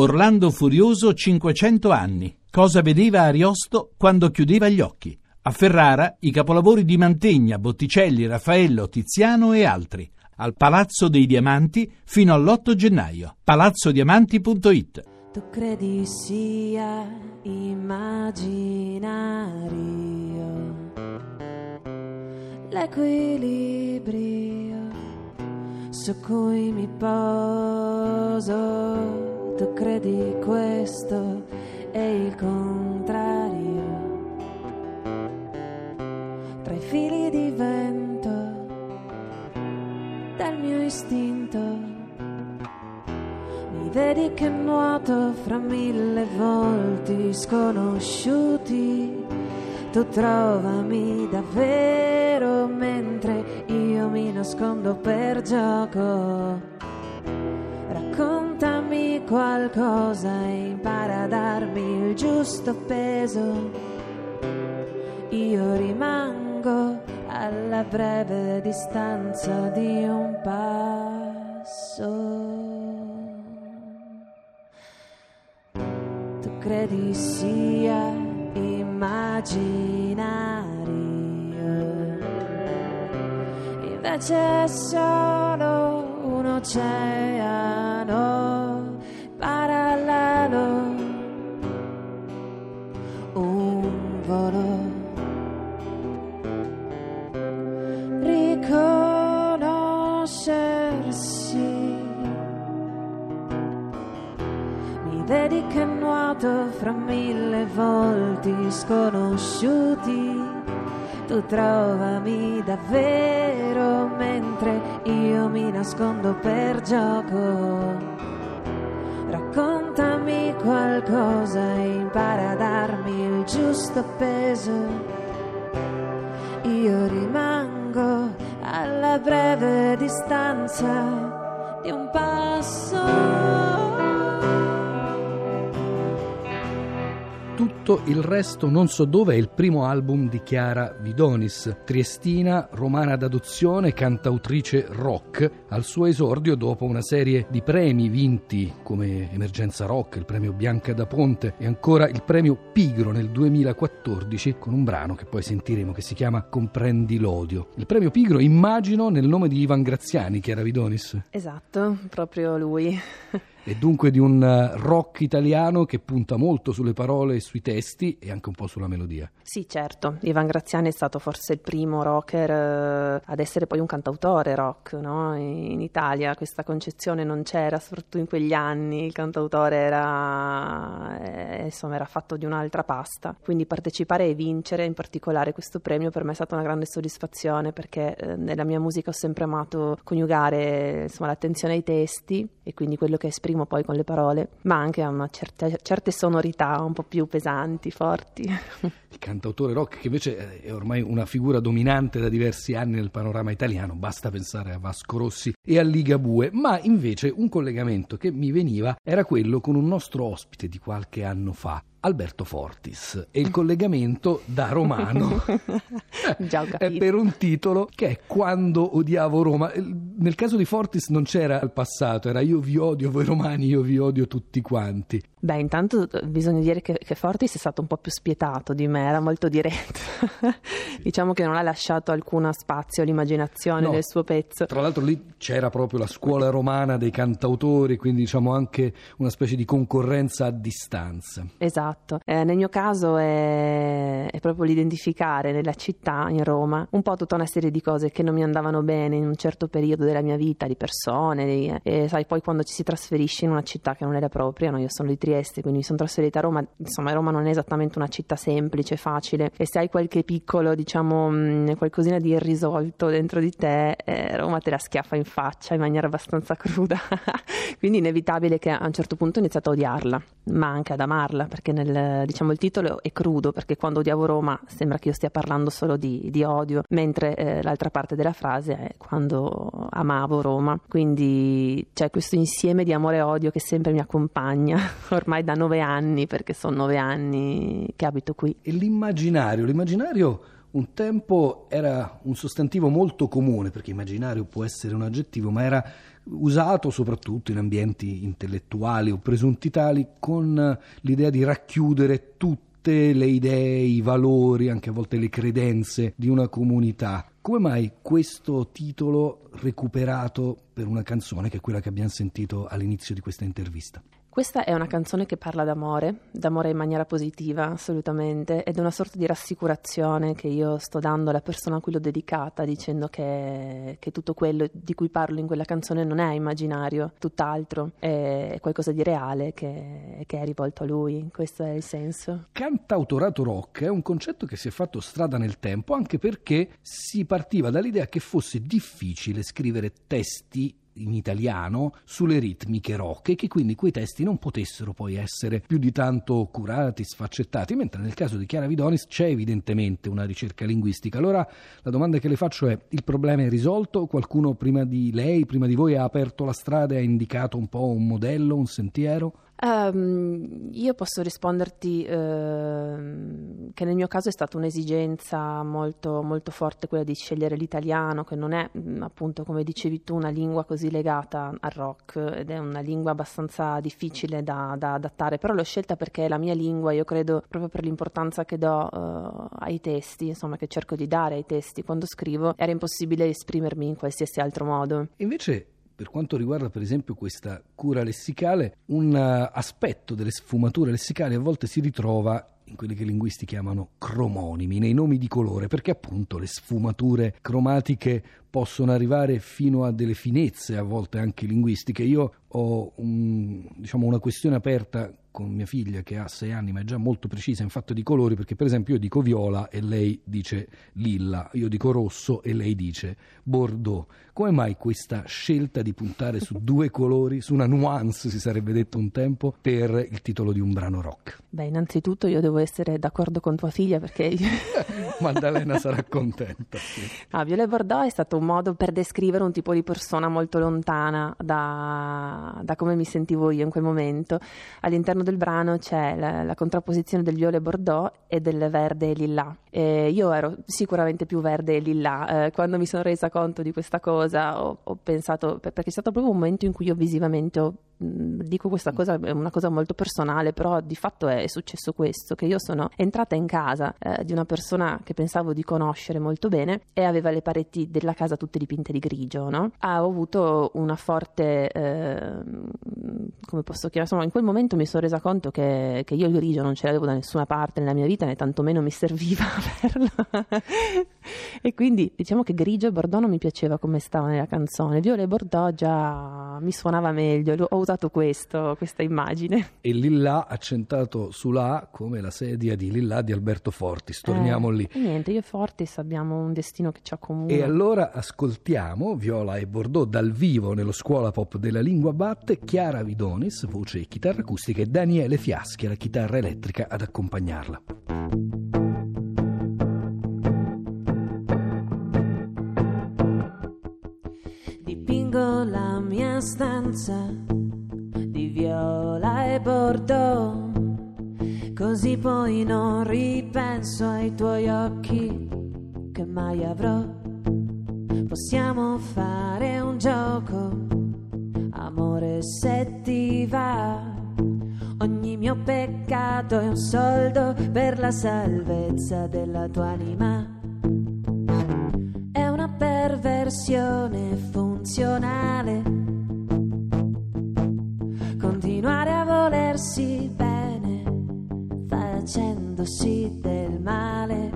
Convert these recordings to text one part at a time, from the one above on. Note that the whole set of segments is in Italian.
Orlando Furioso 500 anni. Cosa vedeva Ariosto quando chiudeva gli occhi? A Ferrara i capolavori di Mantegna, Botticelli, Raffaello, Tiziano e altri. Al Palazzo dei Diamanti fino all'8 gennaio. palazzodiamanti.it Tu credi sia immaginario l'equilibrio su cui mi poso tu credi questo è il contrario. Tra i fili di vento del mio istinto, mi vedi che nuoto fra mille volti sconosciuti. Tu trovami davvero mentre io mi nascondo per gioco qualcosa impara a darmi il giusto peso. Io rimango alla breve distanza di un passo. Tu credi sia immaginario, invece è solo un oceano e impara a darmi il giusto peso. Io rimango alla breve distanza di un passo. Tutto il resto non so dove è il primo album di Chiara Vidonis, triestina, romana d'adozione, cantautrice rock, al suo esordio dopo una serie di premi vinti come Emergenza Rock, il premio Bianca da Ponte e ancora il premio Pigro nel 2014 con un brano che poi sentiremo che si chiama Comprendi l'odio. Il premio Pigro immagino nel nome di Ivan Graziani, Chiara Vidonis. Esatto, proprio lui. e dunque di un eh, rock italiano che punta molto sulle parole e sui testi e anche un po' sulla melodia. Sì, certo. Ivan Graziani è stato forse il primo rocker eh, ad essere poi un cantautore rock, no? In Italia questa concezione non c'era, soprattutto in quegli anni il cantautore era, eh, insomma, era fatto di un'altra pasta. Quindi partecipare e vincere in particolare questo premio per me è stata una grande soddisfazione perché nella mia musica ho sempre amato coniugare insomma, l'attenzione ai testi e quindi quello che esprimo esprimo poi con le parole, ma anche a una certa, certe sonorità un po' più pesanti, forti. Il cantautore rock che invece è ormai una figura dominante da diversi anni nel panorama italiano, basta pensare a Vasco Rossi e a Ligabue, ma invece un collegamento che mi veniva era quello con un nostro ospite di qualche anno fa, Alberto Fortis e il collegamento da romano è per un titolo che è Quando odiavo Roma. Nel caso di Fortis non c'era il passato, era io vi odio voi romani, io vi odio tutti quanti. Beh, intanto eh, bisogna dire che, che, Fortis è stato un po' più spietato di me, era molto diretto. diciamo che non ha lasciato alcun spazio all'immaginazione no. del suo pezzo. Tra l'altro lì c'era proprio la scuola romana dei cantautori, quindi diciamo anche una specie di concorrenza a distanza. Esatto. Eh, nel mio caso è, è, proprio l'identificare nella città, in Roma, un po' tutta una serie di cose che non mi andavano bene in un certo periodo della mia vita, di persone, di, e sai, poi quando ci si trasferisce in una città che non la propria, no? io sono di Trieste, quindi mi sono trasferita a Roma. Insomma, Roma non è esattamente una città semplice, facile. E se hai qualche piccolo, diciamo, mh, qualcosina di irrisolto dentro di te, eh, Roma te la schiaffa in faccia in maniera abbastanza cruda. quindi inevitabile che a un certo punto ho iniziato a odiarla, ma anche ad amarla, perché nel, diciamo, il titolo è crudo, perché quando odiavo Roma sembra che io stia parlando solo di, di odio, mentre eh, l'altra parte della frase è quando amavo Roma. Quindi c'è questo insieme di amore e odio che sempre mi accompagna ormai da nove anni, perché sono nove anni che abito qui. E l'immaginario, l'immaginario un tempo era un sostantivo molto comune, perché immaginario può essere un aggettivo, ma era usato soprattutto in ambienti intellettuali o presunti tali con l'idea di racchiudere tutte le idee, i valori, anche a volte le credenze di una comunità. Come mai questo titolo recuperato per una canzone che è quella che abbiamo sentito all'inizio di questa intervista? Questa è una canzone che parla d'amore, d'amore in maniera positiva, assolutamente, ed è una sorta di rassicurazione che io sto dando alla persona a cui l'ho dedicata, dicendo che, che tutto quello di cui parlo in quella canzone non è immaginario, tutt'altro, è qualcosa di reale che, che è rivolto a lui. Questo è il senso. Cantautorato rock è un concetto che si è fatto strada nel tempo, anche perché si partiva dall'idea che fosse difficile scrivere testi in italiano sulle ritmiche rock e che quindi quei testi non potessero poi essere più di tanto curati, sfaccettati, mentre nel caso di Chiara Vidonis c'è evidentemente una ricerca linguistica. Allora la domanda che le faccio è, il problema è risolto? Qualcuno prima di lei, prima di voi ha aperto la strada e ha indicato un po' un modello, un sentiero? Um, io posso risponderti uh, che nel mio caso è stata un'esigenza molto, molto, forte quella di scegliere l'italiano, che non è mm, appunto come dicevi tu una lingua così legata al rock ed è una lingua abbastanza difficile da, da adattare, però l'ho scelta perché è la mia lingua, io credo proprio per l'importanza che do uh, ai testi, insomma che cerco di dare ai testi quando scrivo, era impossibile esprimermi in qualsiasi altro modo. Invece per quanto riguarda per esempio questa cura lessicale, un uh, aspetto delle sfumature lessicali a volte si ritrova in quelli che i linguisti chiamano cromonimi, nei nomi di colore, perché appunto le sfumature cromatiche possono arrivare fino a delle finezze, a volte anche linguistiche. Io ho un, diciamo, una questione aperta con mia figlia che ha sei anni ma è già molto precisa in fatto di colori perché per esempio io dico viola e lei dice lilla, io dico rosso e lei dice bordeaux. Come mai questa scelta di puntare su due colori, su una nuance si sarebbe detto un tempo, per il titolo di un brano rock? Beh, innanzitutto io devo essere d'accordo con tua figlia perché... Maddalena sarà contenta. Sì. Ah, Violet Bordeaux è stato un modo per descrivere un tipo di persona molto lontana da, da come mi sentivo io in quel momento. All'interno del brano c'è la, la contrapposizione del violet bordeaux e del verde lilla. E io ero sicuramente più verde e lilla. Eh, quando mi sono resa conto di questa cosa ho, ho pensato, perché è stato proprio un momento in cui io visivamente ho dico questa cosa, è una cosa molto personale, però di fatto è, successo questo, che io sono entrata in casa eh, di una persona che pensavo di conoscere molto bene e aveva le pareti della casa tutte dipinte di grigio, no? Ha avuto una forte, eh, come posso chiamare, insomma in quel momento mi sono resa conto che, che io il grigio non ce l'avevo da nessuna parte nella mia vita, né tantomeno mi serviva averlo. e quindi diciamo che grigio e bordeaux non mi piaceva come stava nella canzone, viola e bordeaux già mi suonava meglio, ho usato questo, questa immagine. E Lilla accentato sulla come la sedia di Lilla di Alberto Fortis. Torniamo eh, lì. Niente, io e Fortis abbiamo un destino che ci accomuna. E allora ascoltiamo Viola e Bordeaux dal vivo nello Scuola Pop della Lingua Batte, Chiara Vidonis, voce e chitarra acustica, e Daniele Fiaschi, la chitarra elettrica ad accompagnarla. Stanza viola e bordeaux, così poi non ripenso ai tuoi occhi che mai avrò. Possiamo fare un gioco, amore se ti va. Ogni mio peccato è un soldo per la salvezza della tua anima. È una perversione funzionale facendosi del male.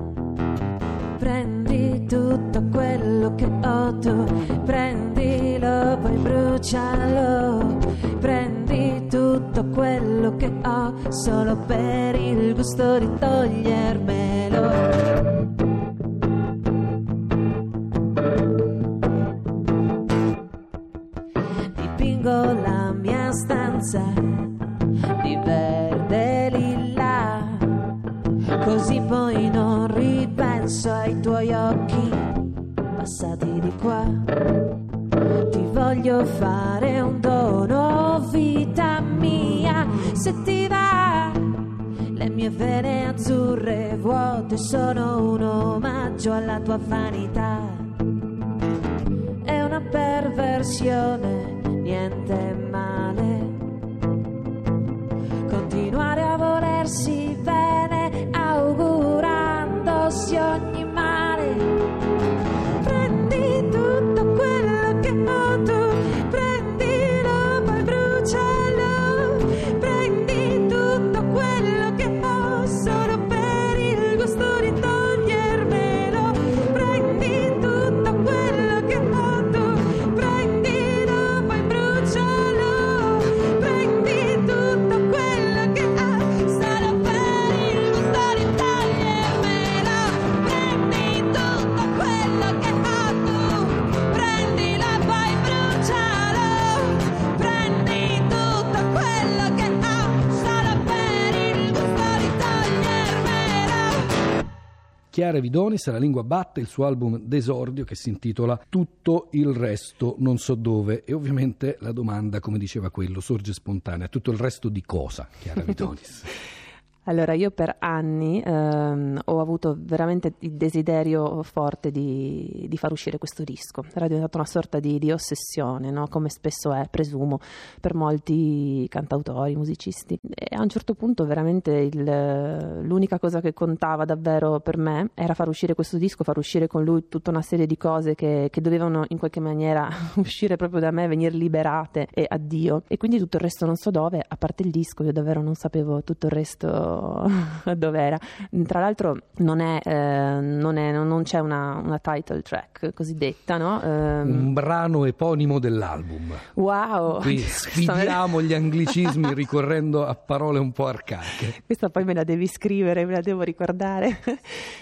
Prendi tutto quello che ho tu, prendilo, poi brucialo. Prendi tutto quello che ho solo per il gusto di togliermelo. Ai tuoi occhi passati di qua. Ti voglio fare un dono, vita mia, se ti va. Le mie vene azzurre vuote sono un omaggio alla tua vanità. È una perversione niente male. Continuare a volersi Chiara Vidonis, la lingua batte, il suo album d'esordio che si intitola Tutto il resto non so dove e ovviamente la domanda, come diceva quello, sorge spontanea. Tutto il resto di cosa, Chiara Vidonis? Allora, io per anni ehm, ho avuto veramente il desiderio forte di, di far uscire questo disco. Era diventata una sorta di, di ossessione, no? come spesso è, presumo, per molti cantautori, musicisti. E a un certo punto veramente il- l'unica cosa che contava davvero per me era far uscire questo disco, far uscire con lui tutta una serie di cose che, che dovevano in qualche maniera uscire proprio da me, venire liberate e addio. E quindi tutto il resto non so dove, a parte il disco, io davvero non sapevo tutto il resto dov'era. Tra l'altro non, è, eh, non, è- non c'è una, una title track cosiddetta, no? Ehm, Un brano eponimo dell'album. wow! Qui sfidiamo gli anglicismi ricorrendo a parole un po' arcaiche. Questa poi me la devi scrivere, me la devo ricordare.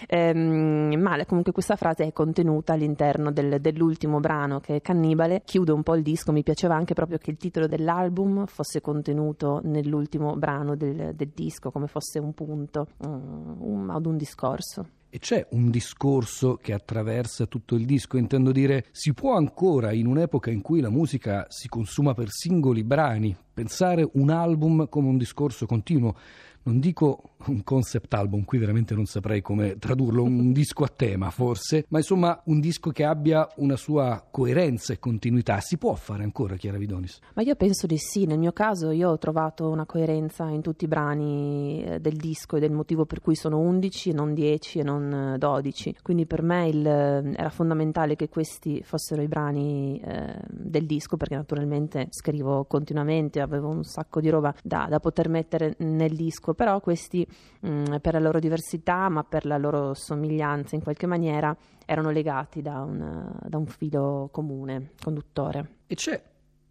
Ehm, ma comunque questa frase è contenuta all'interno del- dell'ultimo brano che è Cannibale. Chiude un po' il disco, mi piaceva anche proprio che il titolo dell'album fosse contenuto nell'ultimo brano del, del disco, come fosse un punto un- ad un discorso. E c'è un discorso che attraversa tutto il disco, intendo dire, si può ancora, in un'epoca in cui la musica si consuma per singoli brani, pensare un album come un discorso continuo. Non dico un concept album, qui veramente non saprei come tradurlo, un disco a tema forse, ma insomma un disco che abbia una sua coerenza e continuità. Si può fare ancora, Chiara Vidonis? Ma io penso di sì, nel mio caso io ho trovato una coerenza in tutti i brani eh, del disco ed è il motivo per cui sono 11 e non 10 e non eh, 12, quindi per me il, eh, era fondamentale che questi fossero i brani eh, del disco perché naturalmente scrivo continuamente, avevo un sacco di roba da, da poter mettere nel disco, però questi mh, per la loro diversità ma per la loro somiglianza in qualche maniera erano legati da un, da un filo comune, conduttore. E c'è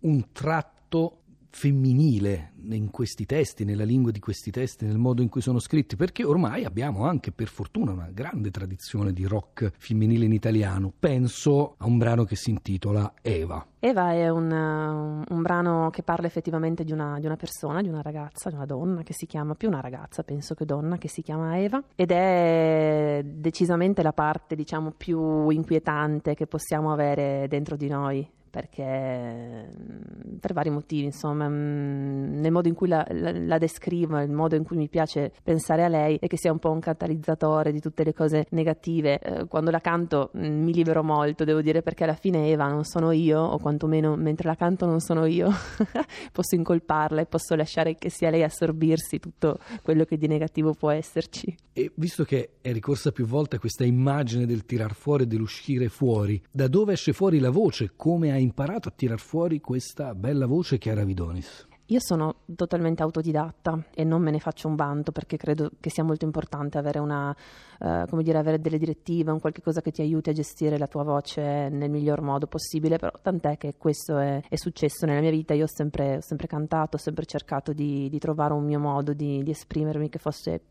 un tratto femminile in questi testi, nella lingua di questi testi, nel modo in cui sono scritti, perché ormai abbiamo anche per fortuna una grande tradizione di rock femminile in italiano. Penso a un brano che si intitola Eva. Eva è un, uh, un brano che parla effettivamente di una, di una persona, di una ragazza, di una donna che si chiama, più una ragazza penso che donna, che si chiama Eva ed è decisamente la parte diciamo più inquietante che possiamo avere dentro di noi perché mm, per vari motivi, insomma, mm, nel modo in cui la, la- la descrivo, il modo in cui mi piace pensare a lei è che sia un po' un catalizzatore di tutte le cose negative. Eh, quando la canto mm, mi libero molto, devo dire, perché alla fine Eva non sono io, o quantomeno mentre la canto non sono io, posso incolparla e posso lasciare che sia lei a assorbirsi tutto quello che di negativo può esserci. E visto che è ricorsa più volte questa immagine del tirar fuori e dell'uscire fuori, da dove esce fuori la voce? Come hai imparato a tirar fuori questa bella voce Chiara Vidonis? Io sono totalmente autodidatta e non me ne faccio un vanto perché credo che sia molto importante avere una, eh, dire, avere delle direttive, un qualche cosa che ti aiuti a gestire la tua voce nel miglior modo possibile, però tant'è che questo è, è successo nella mia vita, io ho sempre, ho sempre cantato, ho sempre cercato di, di trovare un mio modo di, di esprimermi che fosse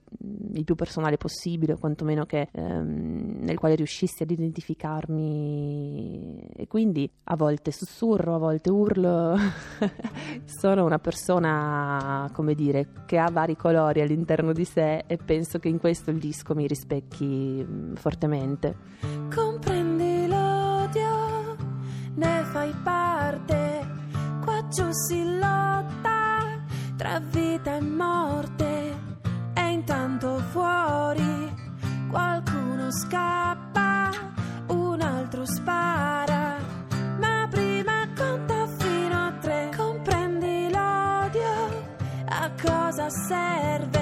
il più personale possibile, o quantomeno che, ehm, nel quale riuscissi ad identificarmi e quindi a volte sussurro, a volte urlo, sono una persona, come dire, che ha vari colori all'interno di sé e penso che in questo il disco mi rispecchi mh, fortemente. Comprendi l'odio, ne fai parte. Qua giù si lotta tra vita e morte tanto fuori, qualcuno scappa, un altro spara, ma prima conta fino a tre, comprendi l'odio, a cosa serve?